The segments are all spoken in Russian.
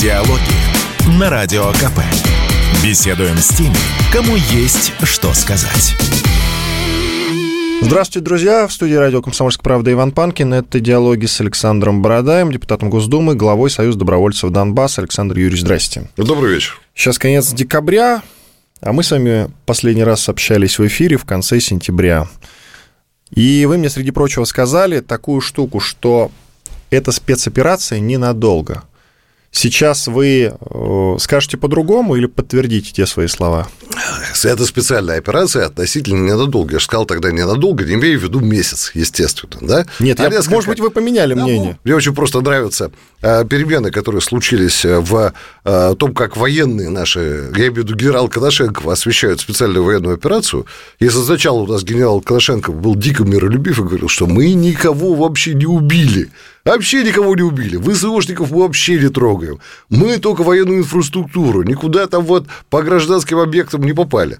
Диалоги на Радио КП. Беседуем с теми, кому есть что сказать. Здравствуйте, друзья. В студии радио «Комсомольская правда» Иван Панкин. Это диалоги с Александром Бородаем, депутатом Госдумы, главой Союза добровольцев Донбасс. Александр Юрьевич, здрасте. Добрый вечер. Сейчас конец декабря, а мы с вами последний раз общались в эфире в конце сентября. И вы мне, среди прочего, сказали такую штуку, что эта спецоперация ненадолго. Сейчас вы э, скажете по-другому или подтвердите те свои слова? Это специальная операция относительно ненадолго. Я же сказал тогда ненадолго, не имею в виду месяц, естественно. Да? Нет, а я, несколько... может быть, вы поменяли да, мнение. Ну, мне очень просто нравятся э, перемены, которые случились в э, том, как военные наши, я имею в виду генерал Коношенков, освещают специальную военную операцию. Если сначала у нас генерал Коношенков был дико миролюбив и говорил, что мы никого вообще не убили, Вообще никого не убили. ВСУшников мы вообще не трогаем. Мы только военную инфраструктуру. Никуда там вот по гражданским объектам не попали.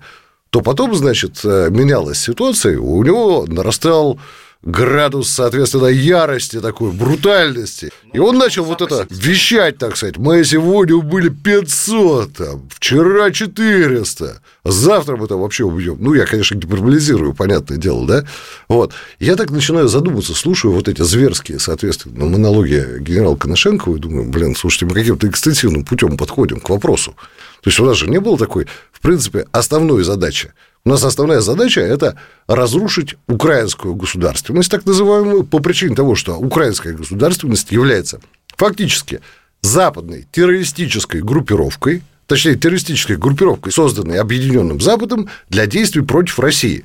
То потом, значит, э, менялась ситуация, у него нарастал градус, соответственно, ярости такой, брутальности. И он начал вот это вещать, так сказать. Мы сегодня убили 500, там, вчера 400, завтра мы там вообще убьем. Ну, я, конечно, гиперболизирую, понятное дело, да? Вот. Я так начинаю задуматься, слушаю вот эти зверские, соответственно, монологи генерала Коношенкова и думаю, блин, слушайте, мы каким-то экстенсивным путем подходим к вопросу. То есть у нас же не было такой, в принципе, основной задачи – у нас основная задача – это разрушить украинскую государственность, так называемую, по причине того, что украинская государственность является фактически западной террористической группировкой, точнее, террористической группировкой, созданной Объединенным Западом для действий против России.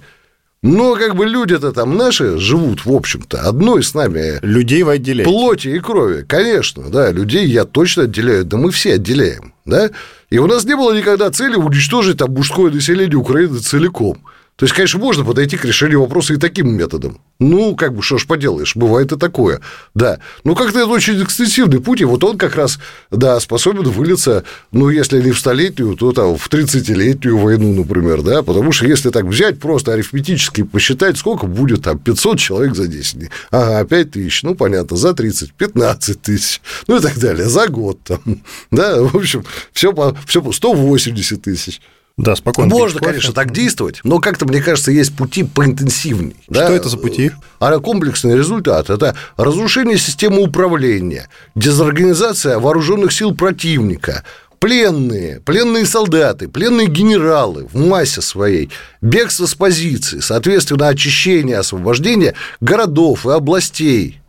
Но как бы люди-то там наши живут, в общем-то, одной с нами... Людей вы отделяете. Плоти и крови, конечно, да, людей я точно отделяю, да мы все отделяем, да. И у нас не было никогда цели уничтожить там мужское население Украины целиком. То есть, конечно, можно подойти к решению вопроса и таким методом. Ну, как бы, что ж поделаешь, бывает и такое, да. Но как-то это очень экстенсивный путь, и вот он как раз, да, способен вылиться, ну, если не в столетнюю, то там в 30-летнюю войну, например, да, потому что если так взять, просто арифметически посчитать, сколько будет там 500 человек за 10 дней, ага, 5 тысяч, ну, понятно, за 30, 15 тысяч, ну, и так далее, за год там, да, в общем, все все по 180 тысяч. Да, спокойно. Можно, конечно, так действовать, но как-то, мне кажется, есть пути поинтенсивней. Что да? это за пути? А комплексный результат – это разрушение системы управления, дезорганизация вооруженных сил противника, пленные, пленные солдаты, пленные генералы в массе своей, бегство с позиции, соответственно, очищение, освобождение городов и областей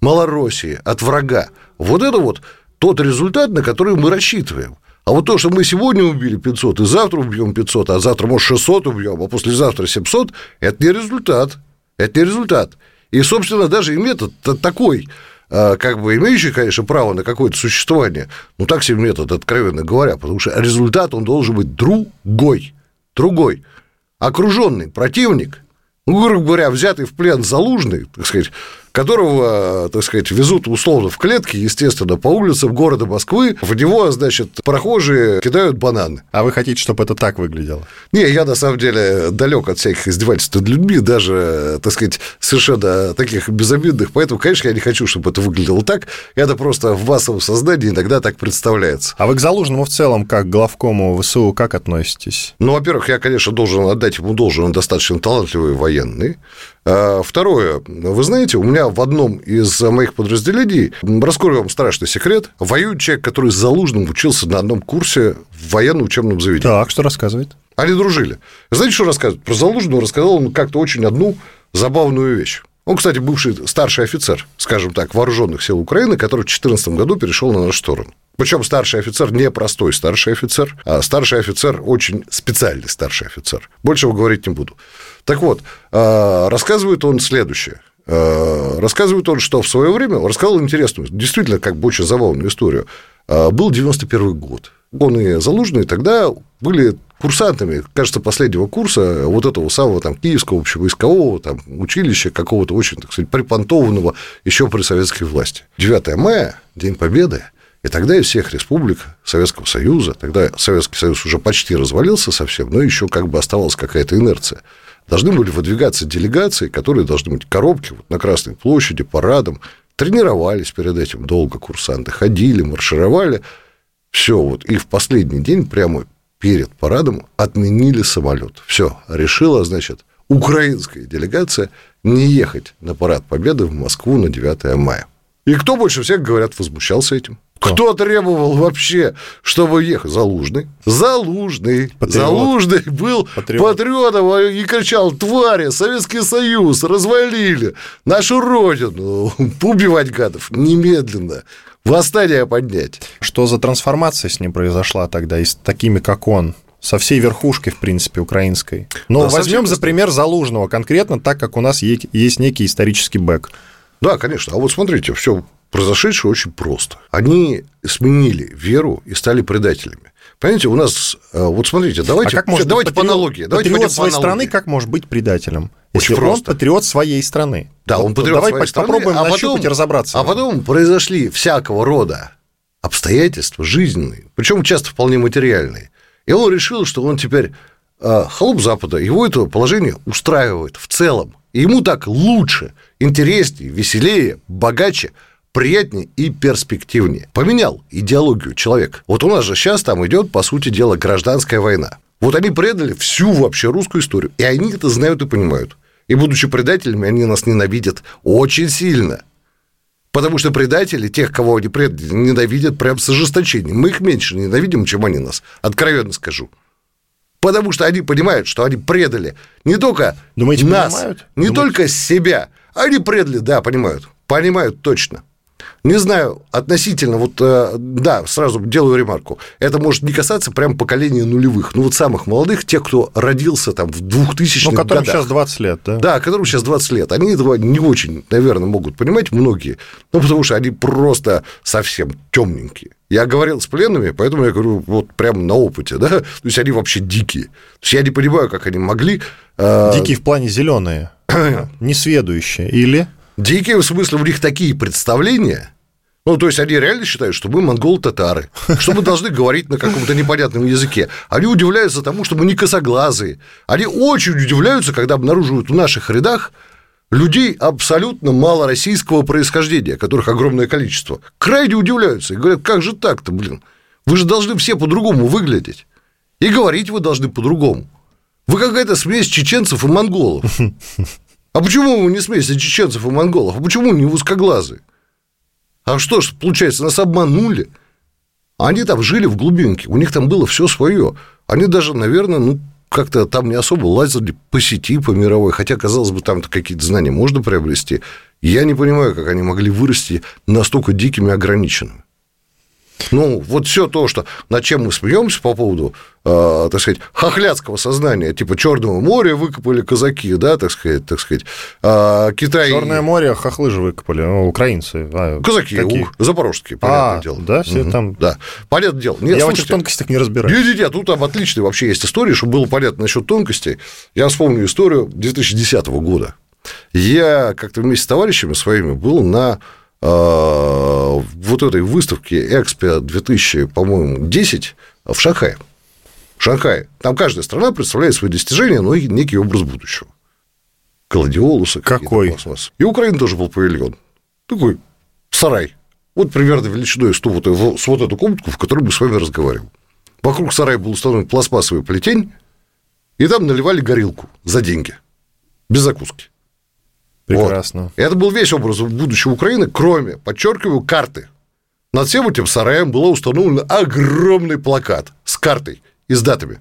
Малороссии от врага. Вот это вот тот результат, на который мы рассчитываем. А вот то, что мы сегодня убили 500, и завтра убьем 500, а завтра, может, 600 убьем, а послезавтра 700, это не результат. Это не результат. И, собственно, даже и метод такой, а, как бы имеющий, конечно, право на какое-то существование, ну, так себе метод, откровенно говоря, потому что результат, он должен быть другой, другой. Окруженный противник, ну, грубо говоря, взятый в плен залужный, так сказать, которого, так сказать, везут условно в клетке, естественно, по улицам города Москвы. В него, значит, прохожие кидают бананы. А вы хотите, чтобы это так выглядело? Не, я на самом деле далек от всяких издевательств над людьми, даже, так сказать, совершенно таких безобидных. Поэтому, конечно, я не хочу, чтобы это выглядело так. Это просто в массовом сознании иногда так представляется. А вы к Залужному в целом, как главкому ВСУ, как относитесь? Ну, во-первых, я, конечно, должен отдать ему должен, он достаточно талантливый военный. А, второе. Вы знаете, у меня в одном из моих подразделений, раскрою вам страшный секрет, воюет человек, который с Залужным учился на одном курсе в военно-учебном заведении. Так, что рассказывает? Они дружили. Знаете, что рассказывает? Про Залужного рассказал он как-то очень одну забавную вещь. Он, кстати, бывший старший офицер, скажем так, вооруженных сил Украины, который в 2014 году перешел на нашу сторону. Причем старший офицер не простой старший офицер, а старший офицер очень специальный старший офицер. Больше говорить не буду. Так вот, а, рассказывает он следующее. А, рассказывает он, что в свое время рассказал интересную, действительно, как бы очень забавную историю. А, был 91 год. Он и Залужный тогда были курсантами, кажется, последнего курса вот этого самого там киевского общевойскового там, училища какого-то очень, так сказать, припонтованного еще при советской власти. 9 мая, День Победы, и тогда из всех республик Советского Союза, тогда Советский Союз уже почти развалился совсем, но еще как бы оставалась какая-то инерция должны были выдвигаться делегации, которые должны быть коробки вот на Красной площади, парадом, тренировались перед этим долго курсанты, ходили, маршировали. Все, вот. И в последний день, прямо перед парадом, отменили самолет. Все, решила, значит, украинская делегация не ехать на парад Победы в Москву на 9 мая. И кто больше всех, говорят, возмущался этим? Кто? Кто требовал вообще, чтобы ехать? Залужный. Залужный. Патриот. Залужный был Патриот. патриотом и кричал, твари, Советский Союз, развалили нашу родину. Убивать гадов немедленно. Восстание поднять. Что за трансформация с ним произошла тогда, и с такими, как он? со всей верхушкой, в принципе, украинской. Но да, возьмем за пример Залужного конкретно, так как у нас есть некий исторический бэк. Да, конечно. А вот смотрите, все произошедшее очень просто. Они сменили веру и стали предателями. Понимаете, у нас, э, вот смотрите, давайте, а как может давайте патриот, по аналогии. Давайте патриот своей по страны как может быть предателем? Очень если просто. он патриот своей страны. Да, он патриот Давай своей страны, попробуем а потом, и разобраться. А потом произошли всякого рода обстоятельства жизненные, причем часто вполне материальные. И он решил, что он теперь э, холоп Запада, его это положение устраивает в целом. И ему так лучше, интереснее, веселее, богаче, приятнее и перспективнее. Поменял идеологию человек. Вот у нас же сейчас там идет, по сути дела, гражданская война. Вот они предали всю вообще русскую историю. И они это знают и понимают. И будучи предателями, они нас ненавидят очень сильно. Потому что предатели, тех, кого они предали, ненавидят прям с ожесточением. Мы их меньше ненавидим, чем они нас. Откровенно скажу. Потому что они понимают, что они предали не только Думаете, нас, понимают? не Думаете? только себя. Они предали, да, понимают. Понимают точно. Не знаю, относительно, вот, э, да, сразу делаю ремарку, это может не касаться прям поколения нулевых, ну, вот самых молодых, тех, кто родился там в 2000-х Ну, которым годах. сейчас 20 лет, да? Да, которым сейчас 20 лет. Они этого не очень, наверное, могут понимать многие, ну, потому что они просто совсем темненькие. Я говорил с пленными, поэтому я говорю вот прямо на опыте, да, то есть они вообще дикие. То есть я не понимаю, как они могли... Э, дикие в плане зеленые, несведущие, или... Дикие, в смысле, у них такие представления, ну, то есть они реально считают, что мы монголы-татары, что мы должны говорить на каком-то непонятном языке. Они удивляются тому, что мы не косоглазые. Они очень удивляются, когда обнаруживают в наших рядах людей абсолютно малороссийского происхождения, которых огромное количество. Крайне удивляются и говорят, как же так-то, блин? Вы же должны все по-другому выглядеть. И говорить вы должны по-другому. Вы какая-то смесь чеченцев и монголов. А почему вы не смеете чеченцев и монголов? А почему не узкоглазые? А что ж, получается, нас обманули. Они там жили в глубинке, у них там было все свое. Они даже, наверное, ну, как-то там не особо лазили по сети, по мировой, хотя, казалось бы, там какие-то знания можно приобрести. Я не понимаю, как они могли вырасти настолько дикими ограниченными. Ну, вот все то, что, над чем мы смеемся по поводу, э, так сказать, хохлядского сознания, типа Черного моря выкопали казаки, да, так сказать, так сказать, э, Китай... Черное море хохлы же выкопали, ну, украинцы. А, казаки, какие? У, запорожские, понятное а, дело. да, все угу, там... Да, понятное дело. Нет, Я слушайте, в этих тонкостях не разбираюсь. Нет, нет, нет, тут там отличная вообще есть история, чтобы было понятно насчет тонкостей. Я вспомню историю 2010 года. Я как-то вместе с товарищами своими был на вот этой выставки Экспо 2000, по-моему, 10 в Шанхае. В Шанхае. Там каждая страна представляет свои достижения, но и некий образ будущего. Гладиолусы. Какой? И Украина тоже был павильон. Такой сарай. Вот примерно величиной с, вот, с вот эту комнатку, в которой мы с вами разговариваем. Вокруг сарая был установлен пластмассовый плетень, и там наливали горилку за деньги, без закуски. Прекрасно. Вот. Это был весь образ будущего Украины, кроме, подчеркиваю, карты. Над всем этим сараем был установлен огромный плакат с картой и с датами.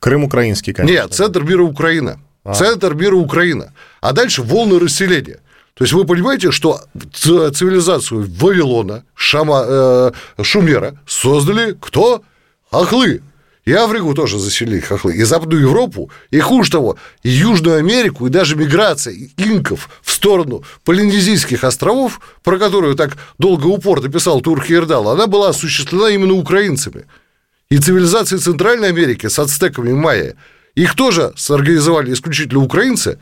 Крым украинский, конечно. Нет, центр мира Украина. А. Центр мира Украина. А дальше волны расселения. То есть вы понимаете, что цивилизацию Вавилона, Шама, э, Шумера создали кто? Ахлы. И Африку тоже заселили хохлы, и Западную Европу, и хуже того, и Южную Америку, и даже миграция инков в сторону Полинезийских островов, про которую так долго упорно писал Турхиердал, она была осуществлена именно украинцами. И цивилизации Центральной Америки с ацтеками майя, их тоже сорганизовали исключительно украинцы.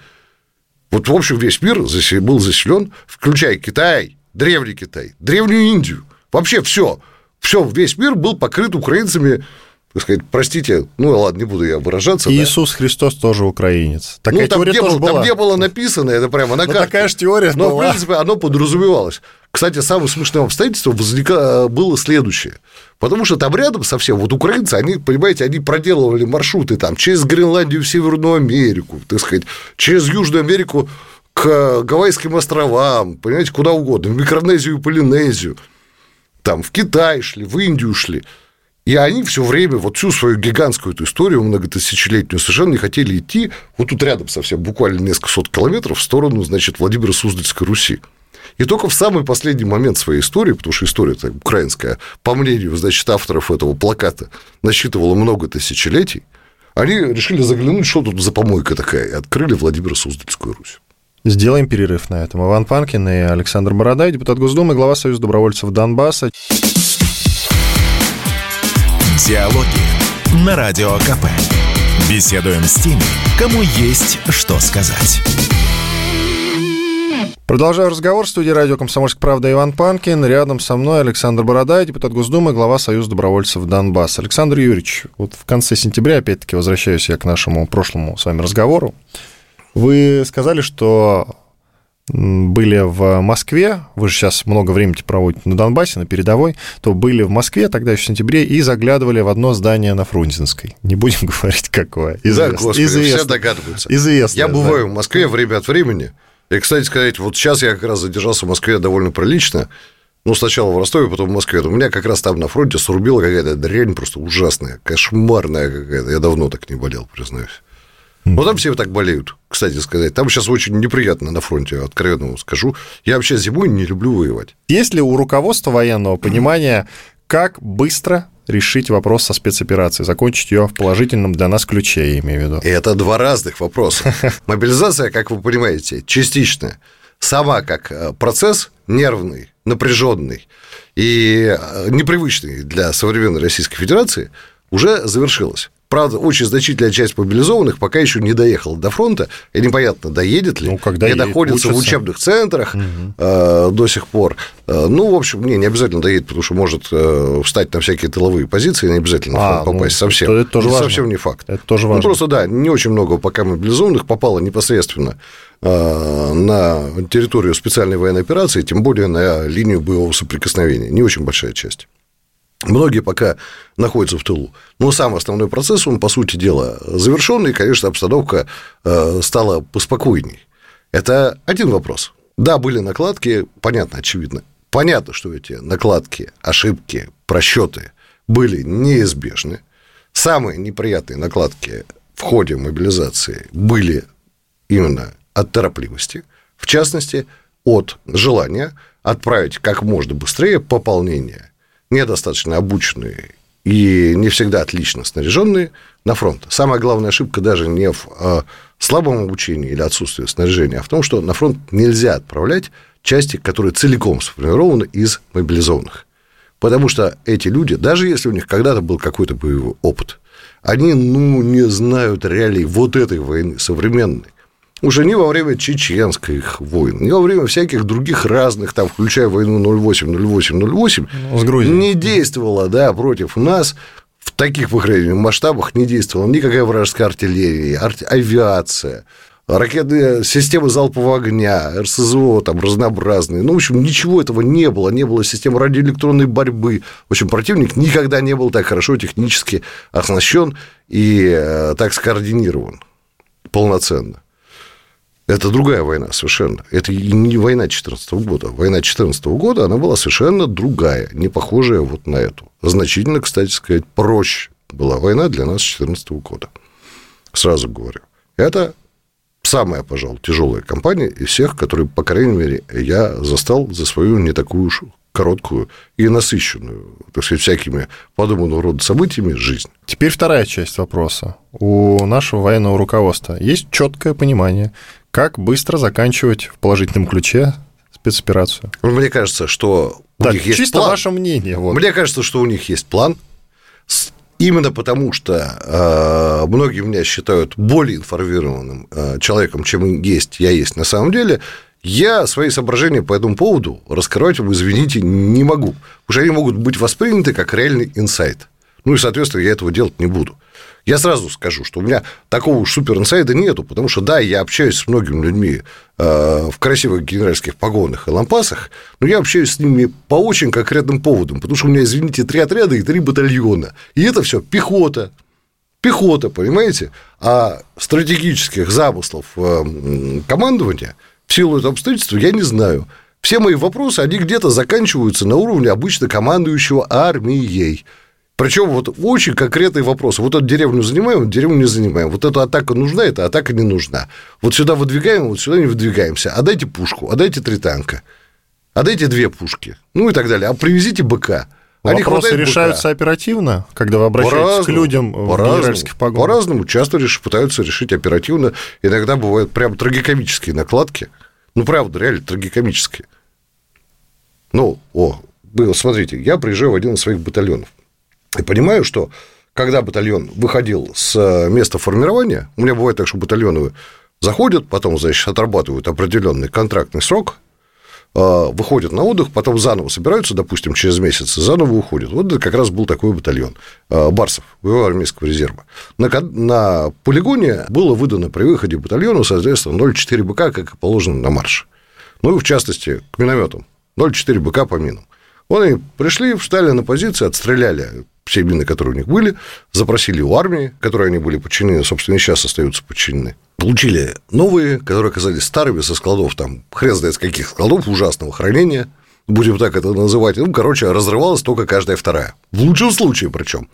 Вот, в общем, весь мир был заселен, включая Китай, Древний Китай, Древнюю Индию. Вообще все. Все, весь мир был покрыт украинцами так сказать, простите, ну ладно, не буду я выражаться. Иисус да? Христос тоже украинец. Такая ну, там, теория тоже было, была. там не было написано, это прямо на карте. такая же теория Но, была. в принципе, оно подразумевалось. Кстати, самым смешным обстоятельством возникало, было следующее. Потому что там рядом совсем, вот украинцы, они, понимаете, они проделывали маршруты там через Гренландию в Северную Америку, так сказать, через Южную Америку к Гавайским островам, понимаете, куда угодно, в Микронезию и Полинезию, там в Китай шли, в Индию шли. И они все время, вот всю свою гигантскую эту историю, многотысячелетнюю, совершенно не хотели идти вот тут рядом совсем, буквально несколько сот километров в сторону, значит, Владимира Суздальской Руси. И только в самый последний момент своей истории, потому что история украинская, по мнению, значит, авторов этого плаката, насчитывала много тысячелетий, они решили заглянуть, что тут за помойка такая, и открыли Владимира Суздальскую Русь. Сделаем перерыв на этом. Иван Панкин и Александр Бородай, депутат Госдумы, глава Союза добровольцев Донбасса. Диалоги на Радио КП. Беседуем с теми, кому есть что сказать. Продолжаю разговор в студии радио «Комсомольск. Правда» Иван Панкин. Рядом со мной Александр Бородай, депутат Госдумы, глава Союза добровольцев Донбасс. Александр Юрьевич, вот в конце сентября, опять-таки, возвращаюсь я к нашему прошлому с вами разговору. Вы сказали, что были в Москве, вы же сейчас много времени проводите на Донбассе, на передовой, то были в Москве тогда еще в сентябре и заглядывали в одно здание на Фрунзенской. Не будем говорить, какое. Известно. Да, господи, Известно. все догадываются. Известно. Я бываю да. в Москве время от времени. И, кстати сказать, вот сейчас я как раз задержался в Москве довольно прилично. Ну, сначала в Ростове, потом в Москве. У меня как раз там на фронте срубила какая-то дрянь просто ужасная, кошмарная какая-то. Я давно так не болел, признаюсь. Ну, там все так болеют, кстати сказать. Там сейчас очень неприятно на фронте, откровенно вам скажу. Я вообще зимой не люблю воевать. Есть ли у руководства военного понимания, как быстро решить вопрос со спецоперацией, закончить ее в положительном для нас ключе, я имею в виду? Это два разных вопроса. Мобилизация, как вы понимаете, частичная. Сама как э, процесс нервный, напряженный и э, непривычный для современной Российской Федерации уже завершилась. Правда, очень значительная часть мобилизованных пока еще не доехала до фронта, и непонятно, доедет ли, ну, когда не находится в учебных центрах угу. э, до сих пор. Э, ну, в общем, не, не обязательно доедет, потому что может э, встать на всякие тыловые позиции, не обязательно а, фронт попасть ну, совсем. Это тоже важно. Совсем не факт. Это тоже ну, важно. Ну, просто, да, не очень много пока мобилизованных попало непосредственно э, на территорию специальной военной операции, тем более на линию боевого соприкосновения. Не очень большая часть. Многие пока находятся в тылу. Но сам основной процесс, он, по сути дела, завершенный, и, конечно, обстановка э, стала поспокойней. Это один вопрос. Да, были накладки, понятно, очевидно. Понятно, что эти накладки, ошибки, просчеты были неизбежны. Самые неприятные накладки в ходе мобилизации были именно от торопливости, в частности, от желания отправить как можно быстрее пополнение недостаточно обученные и не всегда отлично снаряженные на фронт. Самая главная ошибка даже не в а, слабом обучении или отсутствии снаряжения, а в том, что на фронт нельзя отправлять части, которые целиком сформированы из мобилизованных. Потому что эти люди, даже если у них когда-то был какой-то боевой опыт, они ну, не знают реалий вот этой войны современной уже не во время чеченских войн, не во время всяких других разных, там, включая войну 08-08-08, ну, не действовала да, против нас в таких, по крайней мере, масштабах не действовала никакая вражеская артиллерия, авиация, ракетные системы залпового огня, РСЗО там разнообразные. Ну, в общем, ничего этого не было. Не было системы радиоэлектронной борьбы. В общем, противник никогда не был так хорошо технически оснащен и э, так скоординирован полноценно. Это другая война совершенно. Это не война 2014 года. Война 2014 года, она была совершенно другая, не похожая вот на эту. Значительно, кстати сказать, проще была война для нас 2014 года. Сразу говорю. Это самая, пожалуй, тяжелая кампания из всех, которые, по крайней мере, я застал за свою не такую уж короткую и насыщенную, так сказать, всякими подобного рода событиями жизнь. Теперь вторая часть вопроса. У нашего военного руководства есть четкое понимание, как быстро заканчивать в положительном ключе спецоперацию? Мне кажется, что у так, них есть чисто план. ваше мнение. Вот. Мне кажется, что у них есть план. Именно потому, что э, многие меня считают более информированным э, человеком, чем есть я есть на самом деле, я свои соображения по этому поводу раскрывать вам, извините, не могу. Потому что они могут быть восприняты как реальный инсайт. Ну и, соответственно, я этого делать не буду. Я сразу скажу, что у меня такого уж супер инсайда нету, потому что, да, я общаюсь с многими людьми э, в красивых генеральских погонах и лампасах, но я общаюсь с ними по очень конкретным поводам, потому что у меня, извините, три отряда и три батальона. И это все пехота, пехота, понимаете? А стратегических замыслов э, командования в силу этого обстоятельства я не знаю. Все мои вопросы, они где-то заканчиваются на уровне обычно командующего армией. Причем вот очень конкретные вопросы. Вот эту деревню занимаем, вот деревню не занимаем. Вот эта атака нужна, эта атака не нужна. Вот сюда выдвигаем, вот сюда не выдвигаемся. А дайте пушку, а дайте три танка, а дайте две пушки. Ну и так далее. А привезите БК. А Вопросы решаются БК. оперативно, когда вы обращаетесь к людям в генеральских погонах? По-разному. Часто реш... пытаются решить оперативно. Иногда бывают прям трагикомические накладки. Ну, правда, реально трагикомические. Ну, о, было, смотрите, я приезжаю в один из своих батальонов. И понимаю, что когда батальон выходил с э, места формирования, у меня бывает так, что батальоны заходят, потом, значит, отрабатывают определенный контрактный срок, э, выходят на отдых, потом заново собираются, допустим, через месяц, заново уходят. Вот это как раз был такой батальон э, Барсов, его армейского резерва. На, на полигоне было выдано при выходе батальона, соответственно, 0,4 БК, как и положено на марш. Ну и, в частности, к минометам. 0,4 БК по минам. Они пришли, встали на позиции, отстреляли все мины, которые у них были, запросили у армии, которой они были подчинены, собственно, и сейчас остаются подчинены. Получили новые, которые оказались старыми со складов, там, хрен знает с каких складов, ужасного хранения, будем так это называть. Ну, короче, разрывалась только каждая вторая. В лучшем случае причем.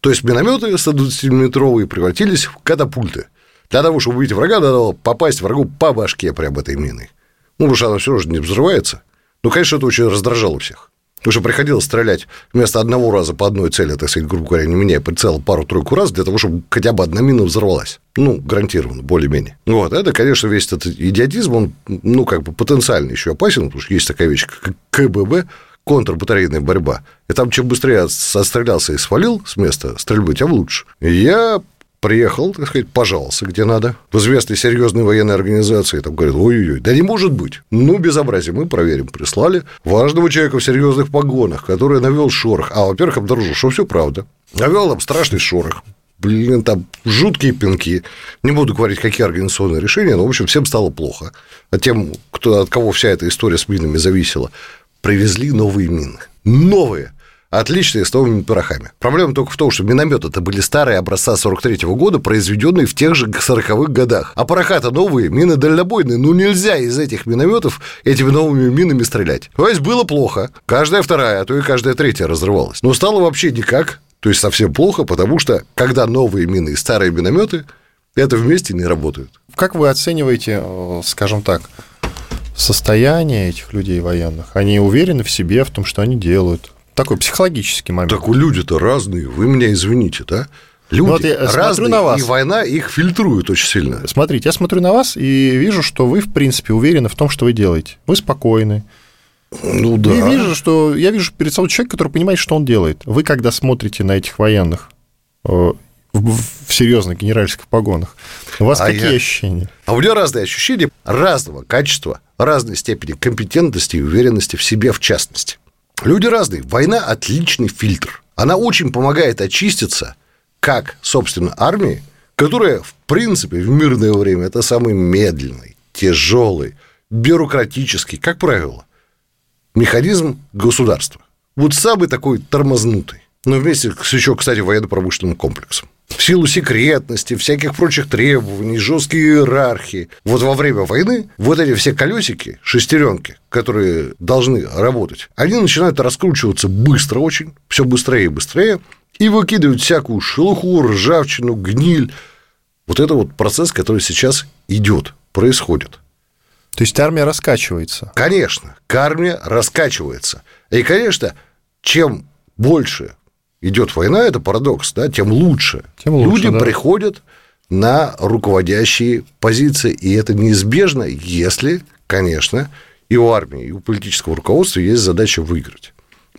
То есть минометы 120-метровые превратились в катапульты. Для того, чтобы убить врага, надо попасть врагу по башке прям этой миной. Ну, потому что она все равно не взрывается. Ну, конечно, это очень раздражало всех. Что приходилось стрелять вместо одного раза по одной цели, так сказать, грубо говоря, не меняя прицел пару-тройку раз, для того, чтобы хотя бы одна мина взорвалась. Ну, гарантированно, более-менее. Вот, это, конечно, весь этот идиотизм, он, ну, как бы потенциально еще опасен, потому что есть такая вещь, как КББ, контрбатарейная борьба. И там, чем быстрее отстрелялся и свалил с места стрельбы, тем лучше. Я приехал, так сказать, пожаловался, где надо, в известной серьезной военной организации, там говорят, ой-ой-ой, да не может быть. Ну, безобразие, мы проверим. Прислали важного человека в серьезных погонах, который навел шорох. А, во-первых, обнаружил, что все правда. Навел там страшный шорох. Блин, там жуткие пинки. Не буду говорить, какие организационные решения, но, в общем, всем стало плохо. А тем, кто, от кого вся эта история с минами зависела, привезли новые мины. Новые отличные с новыми порохами. Проблема только в том, что минометы это были старые образца 43 -го года, произведенные в тех же 40-х годах. А пороха-то новые, мины дальнобойные. Ну, нельзя из этих минометов этими новыми минами стрелять. То есть было плохо. Каждая вторая, а то и каждая третья разрывалась. Но стало вообще никак. То есть совсем плохо, потому что когда новые мины и старые минометы, это вместе не работают. Как вы оцениваете, э, скажем так, состояние этих людей военных? Они уверены в себе, в том, что они делают? Такой психологический момент. Так у люди-то разные, вы меня извините, да? Люди ну, вот я разные, на вас. и война их фильтрует очень сильно. Смотрите, я смотрю на вас и вижу, что вы, в принципе, уверены в том, что вы делаете. Вы спокойны. Ну да. Я вижу, что я вижу перед собой человека, который понимает, что он делает. Вы, когда смотрите на этих военных э, в, в серьезных генеральских погонах, у вас а какие я... ощущения? А у меня разные ощущения разного качества, разной степени компетентности и уверенности в себе в частности. Люди разные. Война – отличный фильтр. Она очень помогает очиститься, как, собственно, армии, которая, в принципе, в мирное время это самый медленный, тяжелый, бюрократический, как правило, механизм государства. Вот самый такой тормознутый. Но вместе с еще, кстати, военно-промышленным комплексом в силу секретности, всяких прочих требований, жесткие иерархии. Вот во время войны вот эти все колесики, шестеренки, которые должны работать, они начинают раскручиваться быстро очень, все быстрее и быстрее, и выкидывают всякую шелуху, ржавчину, гниль. Вот это вот процесс, который сейчас идет, происходит. То есть армия раскачивается? Конечно, армия раскачивается. И, конечно, чем больше идет война, это парадокс, да, тем лучше. Тем лучше Люди да. приходят на руководящие позиции, и это неизбежно, если, конечно, и у армии, и у политического руководства есть задача выиграть.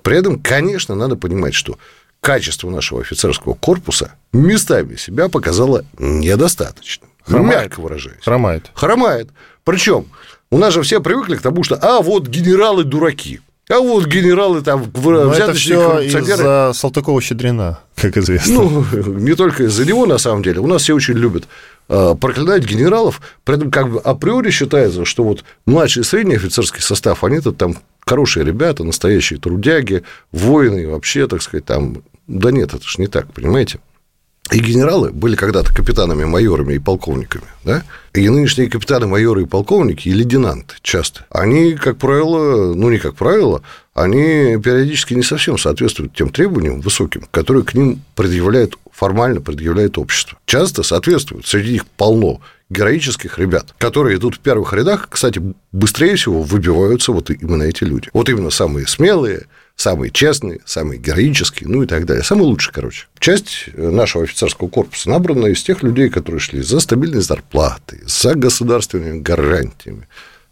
При этом, конечно, надо понимать, что качество нашего офицерского корпуса местами себя показало недостаточно. Хромает. Мягко выражаясь. Хромает. Хромает. Причем у нас же все привыкли к тому, что, а, вот генералы дураки. А вот генералы там Но это все из-за Салтыкова-Щедрина. как известно. Ну, не только из-за него, на самом деле. У нас все очень любят э, проклинать генералов, при этом как бы априори считается, что вот младший и средний офицерский состав, они-то там хорошие ребята, настоящие трудяги, воины, вообще, так сказать, там... Да нет, это же не так, понимаете? И генералы были когда-то капитанами, майорами и полковниками, да? И нынешние капитаны, майоры и полковники, и лейтенанты часто, они, как правило, ну, не как правило, они периодически не совсем соответствуют тем требованиям высоким, которые к ним предъявляет, формально предъявляет общество. Часто соответствуют, среди них полно героических ребят, которые идут в первых рядах, кстати, быстрее всего выбиваются вот именно эти люди. Вот именно самые смелые, самые честные, самые героические, ну и так далее. Самые лучшие, короче. Часть нашего офицерского корпуса набрана из тех людей, которые шли за стабильной зарплатой, за государственными гарантиями,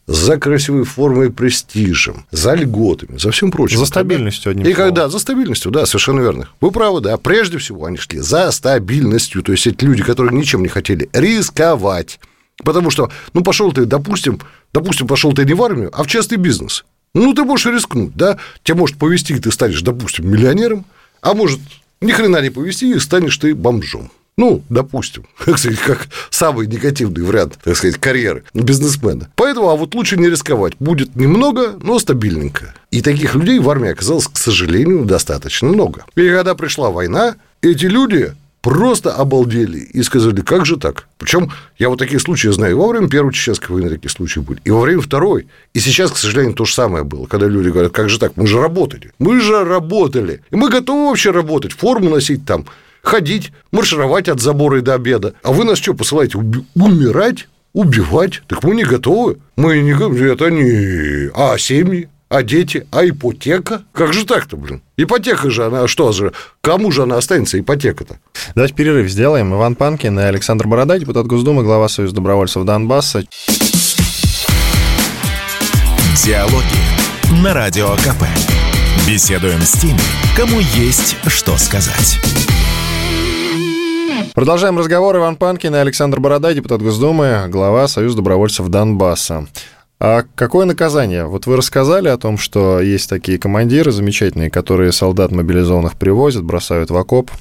за красивой формой и престижем, за льготами, за всем прочим. За стабильностью, одним И когда за стабильностью, да, совершенно верно. Вы правы, да. Прежде всего они шли за стабильностью, то есть эти люди, которые ничем не хотели рисковать. Потому что, ну, пошел ты, допустим, допустим, пошел ты не в армию, а в частный бизнес. Ну, ты можешь рискнуть, да? Тебя может повести, и ты станешь, допустим, миллионером, а может ни хрена не повести, и станешь ты бомжом. Ну, допустим, сказать, как самый негативный вариант, так сказать, карьеры бизнесмена. Поэтому, а вот лучше не рисковать. Будет немного, но стабильненько. И таких людей в армии оказалось, к сожалению, достаточно много. И когда пришла война, эти люди просто обалдели и сказали, как же так? Причем я вот такие случаи знаю. И во время Первой Чеченской войны такие случаи были, и во время Второй. И сейчас, к сожалению, то же самое было, когда люди говорят, как же так? Мы же работали. Мы же работали. И мы готовы вообще работать, форму носить там, ходить, маршировать от забора и до обеда. А вы нас что, посылаете умирать? Убивать? Так мы не готовы. Мы не готовы. Это не... А семьи? А дети? А ипотека? Как же так-то, блин? Ипотека же, она что же? Кому же она останется, ипотека-то? Давайте перерыв сделаем. Иван Панкин и Александр Бородай, депутат Госдумы, глава Союза добровольцев Донбасса. Диалоги на Радио КП. Беседуем с теми, кому есть что сказать. Продолжаем разговор. Иван Панкин и Александр Бородай, депутат Госдумы, глава Союза добровольцев Донбасса. А какое наказание? Вот вы рассказали о том, что есть такие командиры замечательные, которые солдат мобилизованных привозят, бросают в окоп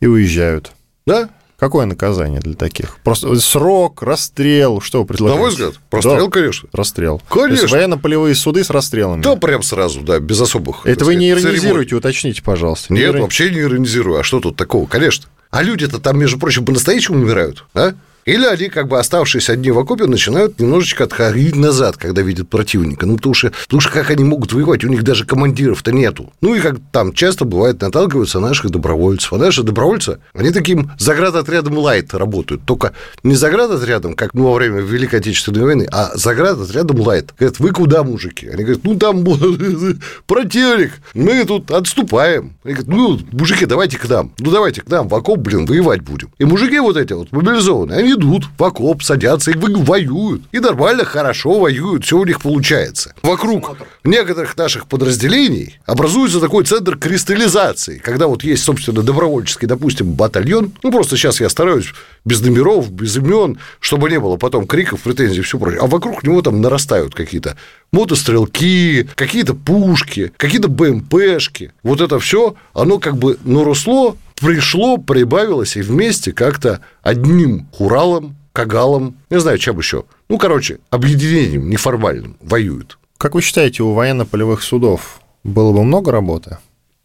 и уезжают. Да, Какое наказание для таких? Просто срок, расстрел, что вы предлагаете? На мой взгляд, расстрел, Да, конечно. Расстрел. Конечно. Военно-полевые суды с расстрелами. Да, прям сразу, да, без особых. Это вы не иронизируете, уточните, пожалуйста. Не Нет, ирони- вообще не иронизирую. А что тут такого? Конечно. А люди-то там, между прочим, по-настоящему умирают, а? Или они, как бы оставшиеся одни в окопе, начинают немножечко отходить назад, когда видят противника. Ну, потому что, потому что как они могут воевать? У них даже командиров-то нету. Ну, и как там часто бывает, наталкиваются на наших добровольцев. А наши добровольцы, они таким заградотрядом лайт работают. Только не заградотрядом, как ну, во время Великой Отечественной войны, а заградотрядом лайт. Говорят, вы куда, мужики? Они говорят, ну, там противник, мы тут отступаем. Они говорят, ну, мужики, давайте к нам. Ну, давайте к нам в окоп, блин, воевать будем. И мужики вот эти вот мобилизованные, они идут в окоп, садятся и воюют. И нормально, хорошо воюют, все у них получается. Вокруг некоторых наших подразделений образуется такой центр кристаллизации, когда вот есть, собственно, добровольческий, допустим, батальон. Ну, просто сейчас я стараюсь без номеров, без имен, чтобы не было потом криков, претензий и все прочее. А вокруг него там нарастают какие-то мотострелки, какие-то пушки, какие-то БМПшки. Вот это все, оно как бы наросло, пришло, прибавилось и вместе как-то одним Уралом, Кагалом, не знаю, чем еще. Ну, короче, объединением неформальным воюют. Как вы считаете, у военно-полевых судов было бы много работы?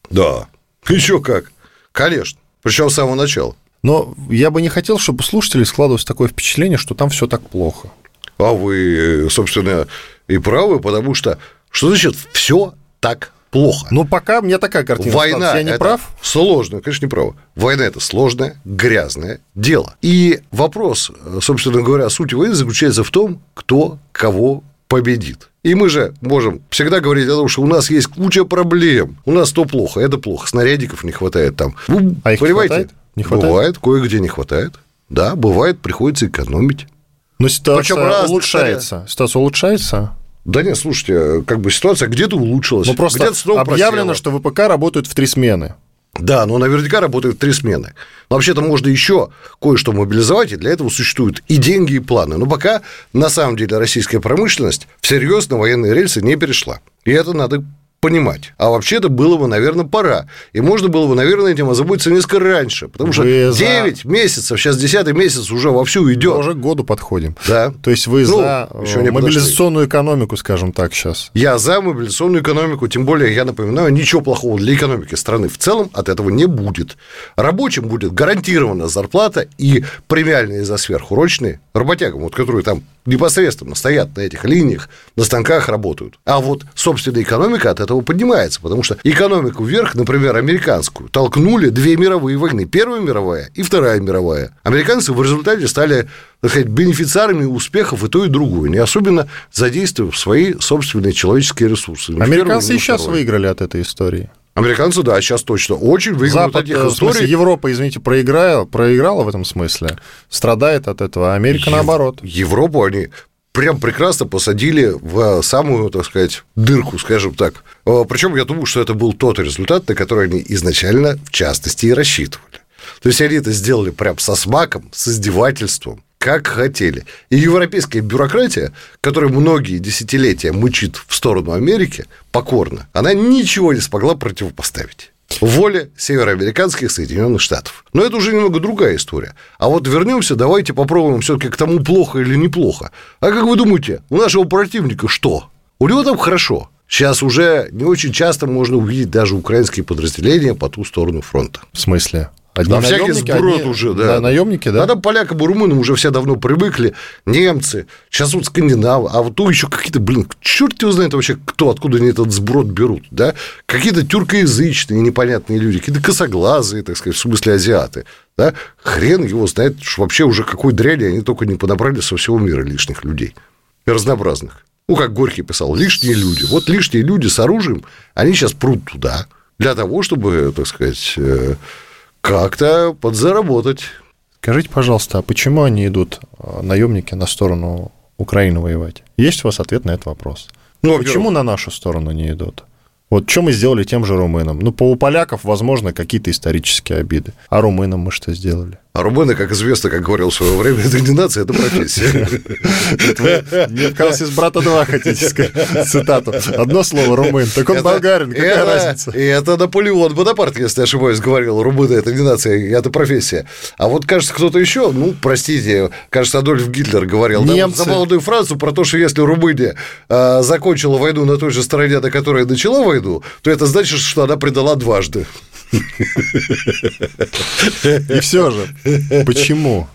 Да. Еще как. Конечно. Причем с самого начала. Но я бы не хотел, чтобы у слушателей складывалось такое впечатление, что там все так плохо. А вы, собственно, и правы, потому что что значит все так плохо? Ну, пока мне такая картина Война. Я не это прав? сложно, конечно, не прав. Война это сложное, грязное дело. И вопрос, собственно говоря, суть войны заключается в том, кто кого победит. И мы же можем всегда говорить о том, что у нас есть куча проблем. У нас то плохо, это плохо. Снарядиков не хватает там. Ну, А их понимаете, хватает? Не хватает? Бывает, кое-где не хватает. Да, бывает, приходится экономить. Но ситуация Причем улучшается. Ситуация улучшается. Да нет, слушайте, как бы ситуация где-то улучшилась. Ну, просто где-то снова объявлено, просела. что ВПК работают в три смены. Да, но наверняка работают три смены. Но вообще-то можно еще кое-что мобилизовать, и для этого существуют и деньги, и планы. Но пока, на самом деле, российская промышленность всерьез на военные рельсы не перешла. И это надо понимать. А вообще-то было бы, наверное, пора. И можно было бы, наверное, этим озаботиться несколько раньше. Потому что Вы за- 9 месяцев, сейчас 10 месяц уже вовсю идет. Уже к году подходим. Да. То есть вы Ну, за еще э, не мобилизационную экономику, скажем так, сейчас. Я за мобилизационную экономику, тем более, я напоминаю, ничего плохого для экономики страны в целом от этого не будет. Рабочим будет гарантирована зарплата и премиальные за сверхурочные работягам, вот, которые там непосредственно стоят на этих линиях, на станках работают. А вот собственная экономика от этого поднимается, потому что экономику вверх, например, американскую, толкнули две мировые войны. Первая мировая и Вторая мировая. Американцы в результате стали, так сказать, бенефициарами успехов и то, и другое, не особенно задействуя свои собственные человеческие ресурсы. Американцы и сейчас вторую. выиграли от этой истории. Американцы, да, сейчас точно очень выигрывают Запад, от этих э, в смысле, историй. Европа, извините, проиграла, проиграла в этом смысле, страдает от этого, а Америка Ев- наоборот. Европу они прям прекрасно посадили в самую, так сказать, дырку, скажем так. Причем я думаю, что это был тот результат, на который они изначально, в частности, и рассчитывали. То есть они это сделали прям со смаком, с издевательством, как хотели. И европейская бюрократия, которая многие десятилетия мучит в сторону Америки, покорно, она ничего не смогла противопоставить воле североамериканских Соединенных Штатов. Но это уже немного другая история. А вот вернемся, давайте попробуем все-таки к тому, плохо или неплохо. А как вы думаете, у нашего противника что? У него там хорошо. Сейчас уже не очень часто можно увидеть даже украинские подразделения по ту сторону фронта. В смысле? Одни На всякий сброд одни- уже, да. наемники, да? А там полякам и румынам уже все давно привыкли, немцы, сейчас вот скандинавы, а вот то еще какие-то, блин, черт его знает вообще, кто, откуда они этот сброд берут, да? Какие-то тюркоязычные непонятные люди, какие-то косоглазые, так сказать, в смысле азиаты, да? Хрен его знает, что вообще уже какой дряни они только не понабрали со всего мира лишних людей, разнообразных. Ну, как Горький писал, лишние люди. Вот лишние люди с оружием, они сейчас прут туда для того, чтобы, так сказать, э, как-то подзаработать. Скажите, пожалуйста, а почему они идут, э, наемники, на сторону Украины воевать? Есть у вас ответ на этот вопрос? Ну, Почему на нашу сторону не идут? Вот что мы сделали тем же румынам? Ну, по у поляков, возможно, какие-то исторические обиды. А румынам мы что сделали? А румыны, как известно, как говорил в свое время, это не нация, это профессия. Мне казалось, из «Брата 2» хотите сказать цитату. Одно слово «румын», так он болгарин, какая разница? И это Наполеон Бонапарт, если ошибаюсь, говорил, румыны это не нация, это профессия. А вот, кажется, кто-то еще, ну, простите, кажется, Адольф Гитлер говорил Немцы. за молодую фразу про то, что если Румыния э, закончила войну на той же стороне, на которой начала войну, то это значит, что она предала дважды. И все же, почему?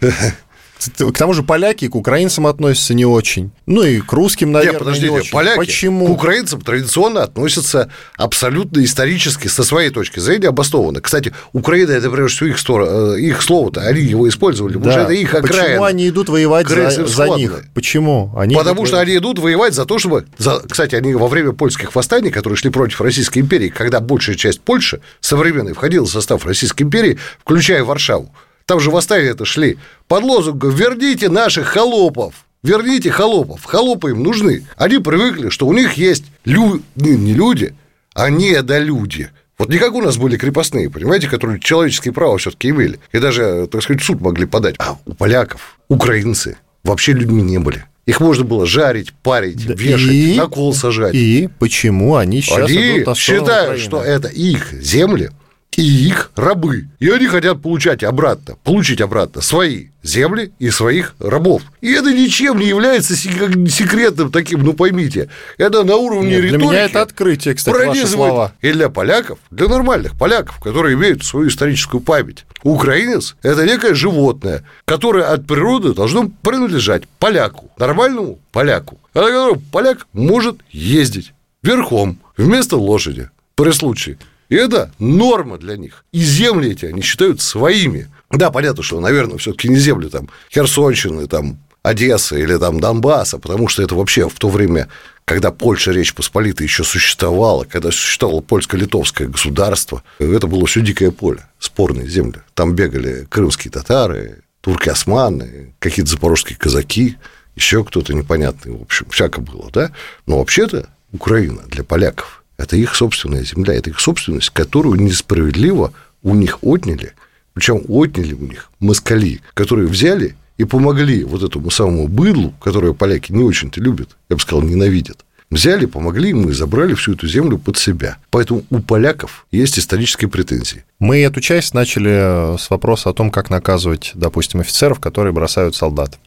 К тому же поляки к украинцам относятся не очень. Ну и к русским, наверное, Нет, подождите, не очень. поляки Почему? к украинцам традиционно относятся абсолютно исторически, со своей точки зрения, обоснованно. Кстати, Украина – это, прежде всего, их, стор- э, их слово-то, они его использовали, потому что Да. это их окраина. Почему они идут воевать за, за них? Почему? Они Потому идут что они идут воевать за то, чтобы... за- Кстати, они во время польских восстаний, которые шли против Российской империи, когда большая часть Польши современной входила в состав Российской империи, включая Варшаву, там же восстания это шли под лозунгом «Верните наших холопов». Верните холопов. Холопы им нужны. Они привыкли, что у них есть лю... не, не люди, а недолюди. Вот не как у нас были крепостные, понимаете, которые человеческие права все-таки имели. И даже, так сказать, суд могли подать. А у поляков, украинцы вообще людьми не были. Их можно было жарить, парить, Да вешать, и- на кол сажать. И почему они сейчас Они идут считают, Украины? что это их земли и их рабы. И они хотят получать обратно, получить обратно свои земли и своих рабов. И это ничем не является сек- секретным таким, ну поймите. Это на уровне Нет, для риторики. меня это открытие, кстати, ваши слова. И для поляков, для нормальных поляков, которые имеют свою историческую память. Украинец – это некое животное, которое от природы должно принадлежать поляку, нормальному поляку, на котором поляк может ездить верхом вместо лошади при случае. Это норма для них. И земли эти они считают своими. Да, понятно, что, наверное, все-таки не земли там Херсонщины, там Одессы или там Донбасса, потому что это вообще в то время, когда Польша, Речь Посполитая еще существовала, когда существовало польско-литовское государство, это было все дикое поле, спорные земли. Там бегали крымские татары, турки-османы, какие-то запорожские казаки, еще кто-то непонятный, в общем, всяко было, да? Но вообще-то Украина для поляков – это их собственная земля, это их собственность, которую несправедливо у них отняли, причем отняли у них москали, которые взяли и помогли вот этому самому быдлу, которое поляки не очень-то любят, я бы сказал, ненавидят, Взяли, помогли им и забрали всю эту землю под себя. Поэтому у поляков есть исторические претензии. Мы эту часть начали с вопроса о том, как наказывать, допустим, офицеров, которые бросают солдат.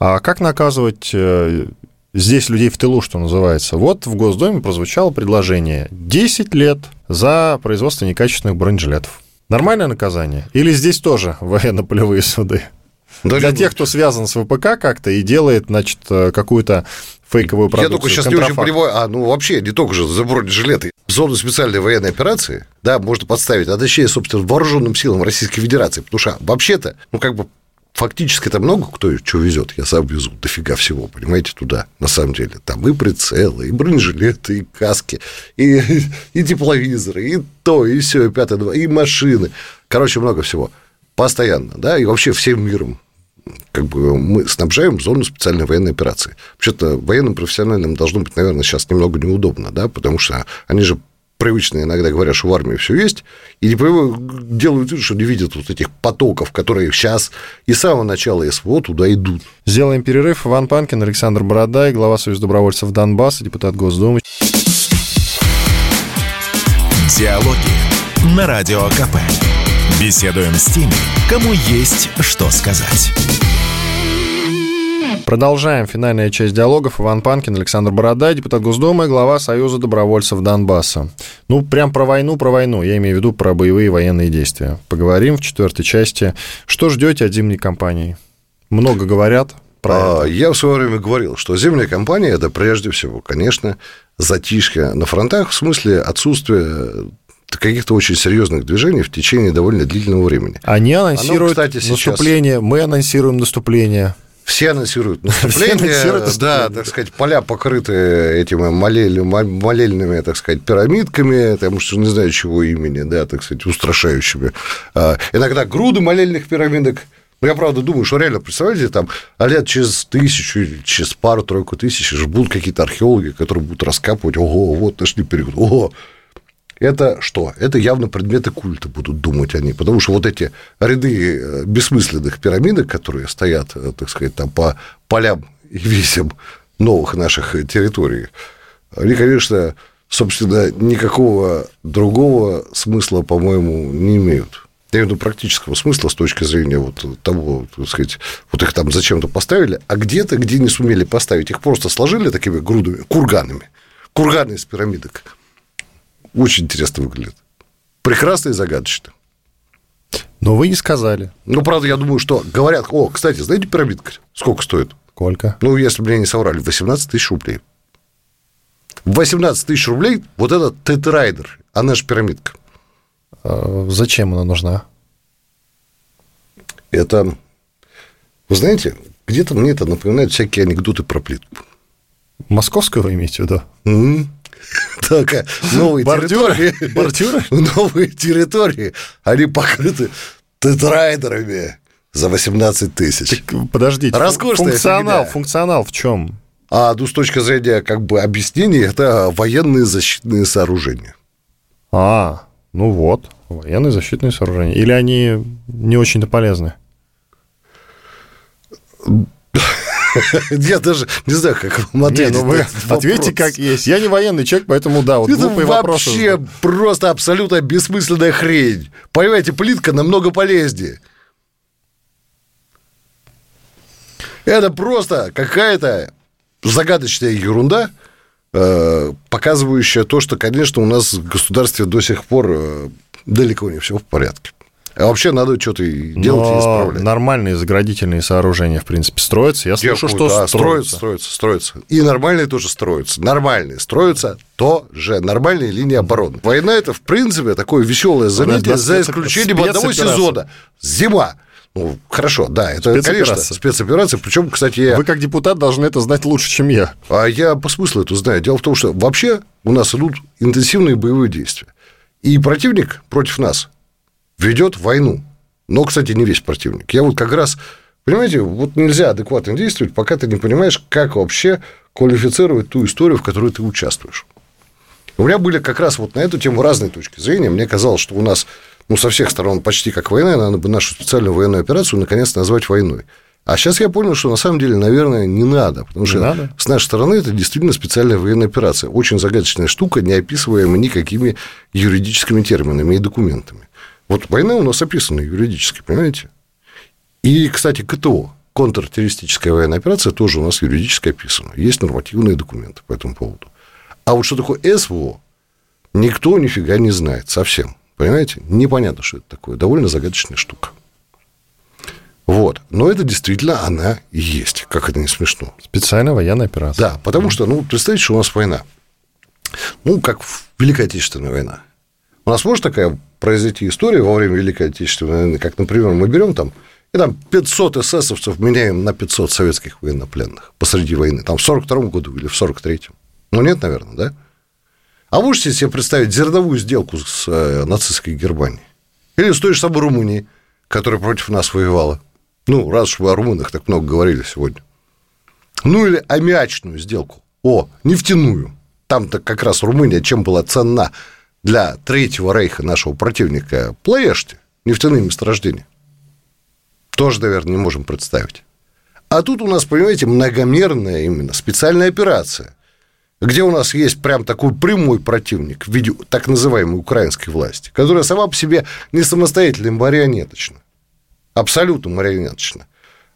А как наказывать э, здесь людей в тылу, что называется? Вот в Госдуме прозвучало предложение 10 лет за производство некачественных бронежилетов. Нормальное наказание? Или здесь тоже военно-полевые суды? Да, Для тех, кто связан с ВПК как-то и делает, значит, э, какую-то фейковую продукцию. Я только сейчас контрафакт. не очень понимаю, а ну вообще не только же за бронежилеты. В зону специальной военной операции, да, можно подставить, а точнее, собственно, вооруженным силам Российской Федерации. Потому что вообще-то, ну как бы фактически это много кто что везет. Я сам везу дофига всего, понимаете, туда, на самом деле. Там и прицелы, и бронежилеты, и каски, и, и тепловизоры, и то, и все, и пятое, и машины. Короче, много всего. Постоянно, да, и вообще всем миром как бы мы снабжаем зону специальной военной операции. Вообще-то военным профессиональным должно быть, наверное, сейчас немного неудобно, да, потому что они же привычно иногда говорят, что в армии все есть, и не делают вид, что не видят вот этих потоков, которые сейчас и с самого начала СВО туда идут. Сделаем перерыв. Иван Панкин, Александр Бородай, глава Союза добровольцев Донбасса, депутат Госдумы. Диалоги на Радио КП. Беседуем с теми, кому есть что сказать. Продолжаем. Финальная часть диалогов. Иван Панкин, Александр Бородай, депутат Госдумы, глава Союза добровольцев Донбасса. Ну, прям про войну, про войну. Я имею в виду про боевые военные действия. Поговорим в четвертой части. Что ждете от зимней кампании? Много говорят про а. Я в свое время говорил, что зимняя кампания – это прежде всего, конечно, затишье на фронтах, в смысле отсутствия каких-то очень серьезных движений в течение довольно длительного времени. Они анонсируют Оно, кстати, наступление, сейчас... мы анонсируем наступление. Все анонсируют наступление. Все анонсируют да, так сказать, поля покрыты этими молель, молельными, так сказать, пирамидками, там, что не знаю, чего имени, да, так сказать, устрашающими. А, иногда груды молельных пирамидок. Но я правда думаю, что реально, представляете, там, а лет через тысячу, через пару-тройку тысяч будут какие-то археологи, которые будут раскапывать, ого, вот нашли период, ого, это что? Это явно предметы культа будут думать они, потому что вот эти ряды э, бессмысленных пирамидок, которые стоят, э, так сказать, там по полям и весям новых наших территорий, они, конечно, собственно, никакого другого смысла, по-моему, не имеют. Я имею в виду практического смысла с точки зрения вот того, так сказать, вот их там зачем-то поставили, а где-то, где не сумели поставить, их просто сложили такими грудами, курганами, курганы из пирамидок. Очень интересно выглядит. Прекрасно и загадочно. Но вы не сказали. Ну, правда, я думаю, что говорят... О, кстати, знаете, пирамидка сколько стоит? Сколько? Ну, если мне не соврали, 18 тысяч рублей. 18 тысяч рублей вот этот тетрайдер, она же пирамидка. А зачем она нужна? Это, вы знаете, где-то мне это напоминает всякие анекдоты про плитку. Московского вы имеете в виду? Mm-hmm. Только новые территории, бордюры? новые территории, они покрыты тетрайдерами за 18 тысяч. подождите, Роскошная функционал, фигня. функционал в чем? А ну, с точки зрения как бы объяснения, это военные защитные сооружения. А, ну вот, военные защитные сооружения. Или они не очень-то полезны? Я даже не знаю, как вам ответить. Не, ну вы ответьте как есть. Я не военный человек, поэтому да, вот Это вообще вопросы. просто абсолютно бессмысленная хрень. Понимаете, плитка намного полезнее. Это просто какая-то загадочная ерунда, э, показывающая то, что, конечно, у нас в государстве до сих пор э, далеко не все в порядке. А вообще надо что-то делать Но и исправлять. Нормальные заградительные сооружения, в принципе, строятся. Я слышу, что да, строятся. Строятся, строятся. И нормальные тоже строятся. Нормальные строятся тоже. Нормальные линии обороны. Война – это, в принципе, такое веселое занятие, за исключением одного сезона. Зима. Ну, хорошо, да, это, спецоперация. конечно, спецоперация. Причем, кстати, я... Вы как депутат должны это знать лучше, чем я. А я по смыслу это знаю. Дело в том, что вообще у нас идут интенсивные боевые действия. И противник против нас ведет войну. Но, кстати, не весь противник. Я вот как раз, понимаете, вот нельзя адекватно действовать, пока ты не понимаешь, как вообще квалифицировать ту историю, в которой ты участвуешь. У меня были как раз вот на эту тему разные точки зрения. Мне казалось, что у нас ну, со всех сторон почти как война, надо бы нашу специальную военную операцию наконец назвать войной. А сейчас я понял, что на самом деле, наверное, не надо, потому Не что надо? с нашей стороны это действительно специальная военная операция. Очень загадочная штука, не описываемая никакими юридическими терминами и документами. Вот война у нас описана юридически, понимаете? И, кстати, КТО, контртеррористическая военная операция, тоже у нас юридически описана. Есть нормативные документы по этому поводу. А вот что такое СВО, никто нифига не знает совсем. Понимаете? Непонятно, что это такое. Довольно загадочная штука. Вот. Но это действительно она и есть, как это не смешно. Специальная военная операция. Да, потому что, ну, представьте, что у нас война. Ну, как Великая Отечественная война. У нас может такая произойти история во время Великой Отечественной войны, как, например, мы берем там и там 500 эсэсовцев меняем на 500 советских военнопленных посреди войны, там в 42 году или в 43-м. Ну, нет, наверное, да? А можете себе представить зерновую сделку с э, нацистской Германией? Или с той же самой Румынией, которая против нас воевала? Ну, раз уж вы о румынах так много говорили сегодня. Ну, или аммиачную сделку. О, нефтяную. Там-то как раз Румыния чем была ценна для Третьего Рейха нашего противника? Плоешти, нефтяные месторождения. Тоже, наверное, не можем представить. А тут у нас, понимаете, многомерная именно специальная операция, где у нас есть прям такой прямой противник в виде так называемой украинской власти, которая сама по себе не самостоятельно марионеточна. Абсолютно марионеточна.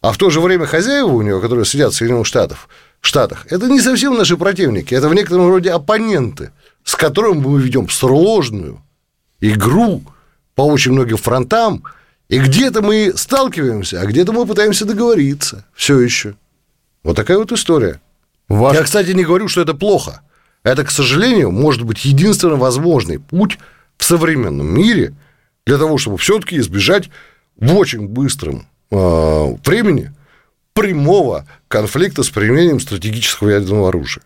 А в то же время хозяева у него, которые сидят в Соединенных Штатах, Штатах, это не совсем наши противники, это в некотором роде оппоненты, с которыми мы ведем сложную игру по очень многим фронтам, и где-то мы сталкиваемся, а где-то мы пытаемся договориться все еще. Вот такая вот история. Ваш- Я, кстати, не говорю, что это плохо. Это, к сожалению, может быть единственно возможный путь в современном мире для того, чтобы все-таки избежать в очень быстром э, времени прямого конфликта с применением стратегического ядерного оружия.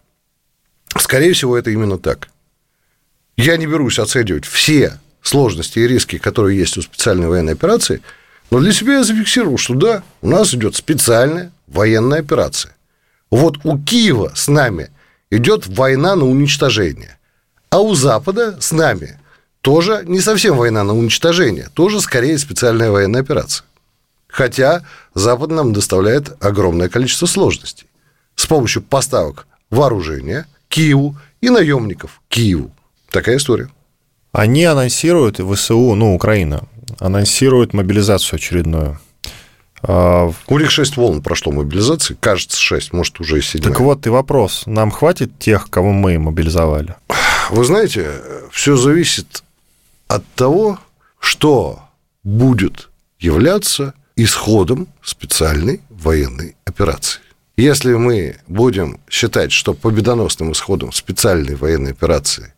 Скорее всего, это именно так. Я не берусь оценивать все сложности и риски, которые есть у специальной военной операции, но для себя я зафиксировал, что да, у нас идет специальная военная операция. Вот у Киева с нами идет война на уничтожение, а у Запада с нами тоже не совсем война на уничтожение, тоже скорее специальная военная операция. Хотя Запад нам доставляет огромное количество сложностей с помощью поставок вооружения Киеву и наемников Киеву. Такая история. Они анонсируют, ВСУ, ну, Украина, анонсирует мобилизацию очередную. А, У них 6 волн прошло мобилизации, кажется, 6, может, уже и 7. Так вот и вопрос. Нам хватит тех, кого мы мобилизовали? Вы знаете, все зависит от того, что будет являться исходом специальной военной операции. Если мы будем считать, что победоносным исходом специальной военной операции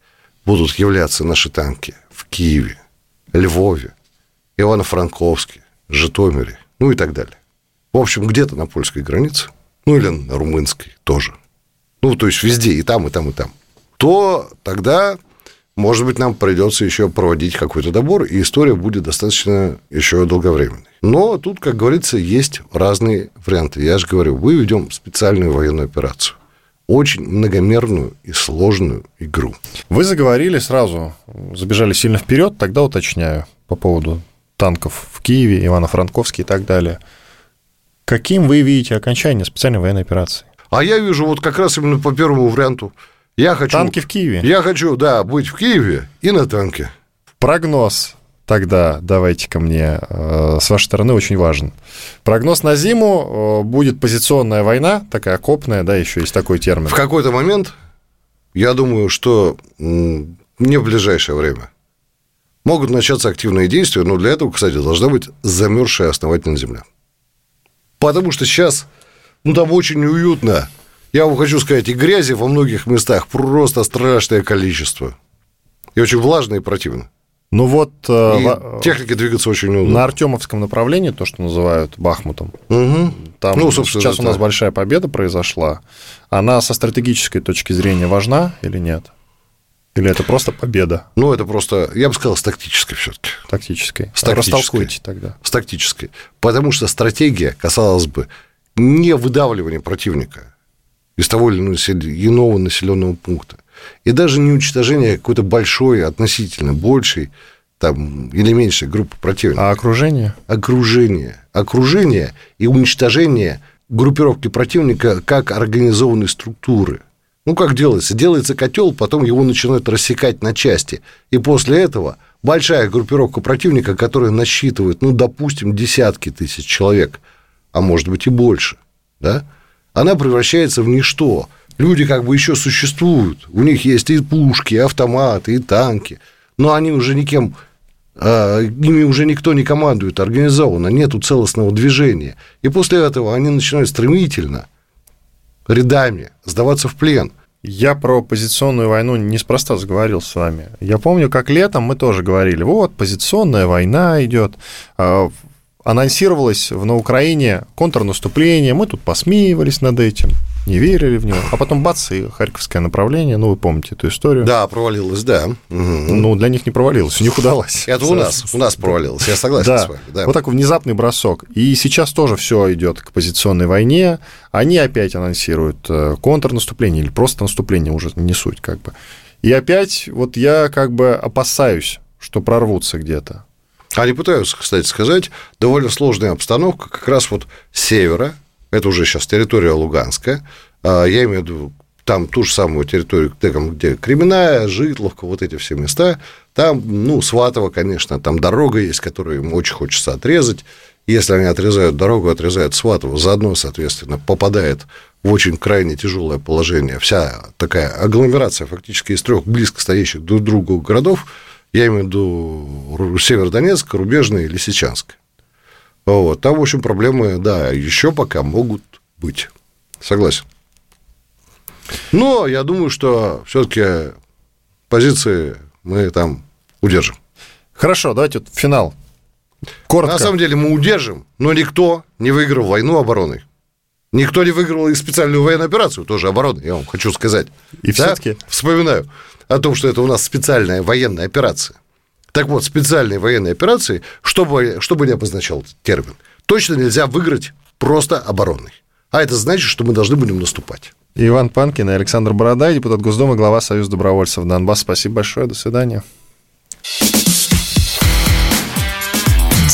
будут являться наши танки в Киеве, Львове, Ивано-Франковске, Житомире, ну и так далее. В общем, где-то на польской границе, ну или на румынской тоже. Ну, то есть везде, и там, и там, и там. То тогда, может быть, нам придется еще проводить какой-то добор, и история будет достаточно еще долговременной. Но тут, как говорится, есть разные варианты. Я же говорю, мы ведем специальную военную операцию. Очень многомерную и сложную игру. Вы заговорили сразу, забежали сильно вперед, тогда уточняю по поводу танков в Киеве, Ивано-Франковске и так далее. Каким вы видите окончание специальной военной операции? А я вижу вот как раз именно по первому варианту. Я хочу... Танки в Киеве? Я хочу, да, быть в Киеве и на танке. Прогноз тогда давайте ко мне э, с вашей стороны очень важен. Прогноз на зиму э, будет позиционная война, такая окопная, да, еще есть такой термин. В какой-то момент, я думаю, что не в ближайшее время могут начаться активные действия, но для этого, кстати, должна быть замерзшая основательно земля. Потому что сейчас, ну, там очень неуютно. Я вам хочу сказать, и грязи во многих местах просто страшное количество. И очень влажно и противно. Ну вот э, И технике двигаться очень неудобно. на Артемовском направлении, то, что называют Бахмутом, Мгм. там Ну, собственно, сейчас у нас да. большая победа произошла. Она со стратегической точки зрения важна или нет? Или это просто победа Ну, это просто, я бы сказал, с тактической все-таки. тактической? С тактической. Тогда. С тактической. Потому что стратегия касалась бы не выдавливания противника из того или иного населенного пункта, и даже не уничтожения какой-то большой, относительно большей там, или меньше группы противника. А окружение? Окружение. Окружение и уничтожение группировки противника как организованной структуры. Ну, как делается? Делается котел, потом его начинают рассекать на части. И после этого большая группировка противника, которая насчитывает, ну, допустим, десятки тысяч человек, а может быть и больше, да, она превращается в ничто. Люди как бы еще существуют, у них есть и пушки, и автоматы, и танки, но они уже никем, а, ими уже никто не командует организованно, нету целостного движения. И после этого они начинают стремительно, рядами, сдаваться в плен. Я про позиционную войну неспроста заговорил с вами. Я помню, как летом мы тоже говорили, вот, позиционная война идет, а, анонсировалось на Украине контрнаступление, мы тут посмеивались над этим, не верили в него, а потом бац, и Харьковское направление, ну, вы помните эту историю. Да, провалилось, да. Угу. Ну, для них не провалилось, у них удалось. Это у нас, у нас провалилось, я согласен да. с вами. Да. Вот такой внезапный бросок. И сейчас тоже все идет к позиционной войне. Они опять анонсируют э, контрнаступление или просто наступление, уже не суть как бы. И опять вот я как бы опасаюсь, что прорвутся где-то. Они пытаются, кстати сказать, довольно сложная обстановка как раз вот с севера, это уже сейчас территория Луганская, а, я имею в виду там ту же самую территорию, где, Кременная, Житловка, вот эти все места, там, ну, Сватово, конечно, там дорога есть, которую им очень хочется отрезать, если они отрезают дорогу, отрезают Сватово, заодно, соответственно, попадает в очень крайне тяжелое положение вся такая агломерация фактически из трех близко стоящих друг к другу городов, я имею в виду Северодонецк, Рубежный, Лисичанск. Вот. Там, в общем, проблемы, да, еще пока могут быть. Согласен. Но я думаю, что все-таки позиции мы там удержим. Хорошо, давайте вот финал. Коротко. На самом деле мы удержим, но никто не выиграл войну обороной. Никто не выиграл и специальную военную операцию, тоже обороны, я вам хочу сказать. И да? все-таки вспоминаю о том, что это у нас специальная военная операция. Так вот, специальные военные операции, чтобы, чтобы не обозначал термин, точно нельзя выиграть просто обороной. А это значит, что мы должны будем наступать. Иван Панкин и Александр Бородай, депутат Госдумы, глава Союза добровольцев Донбасс. Спасибо большое, до свидания.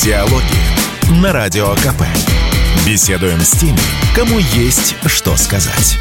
Диалоги на Радио КП. Беседуем с теми, кому есть что сказать.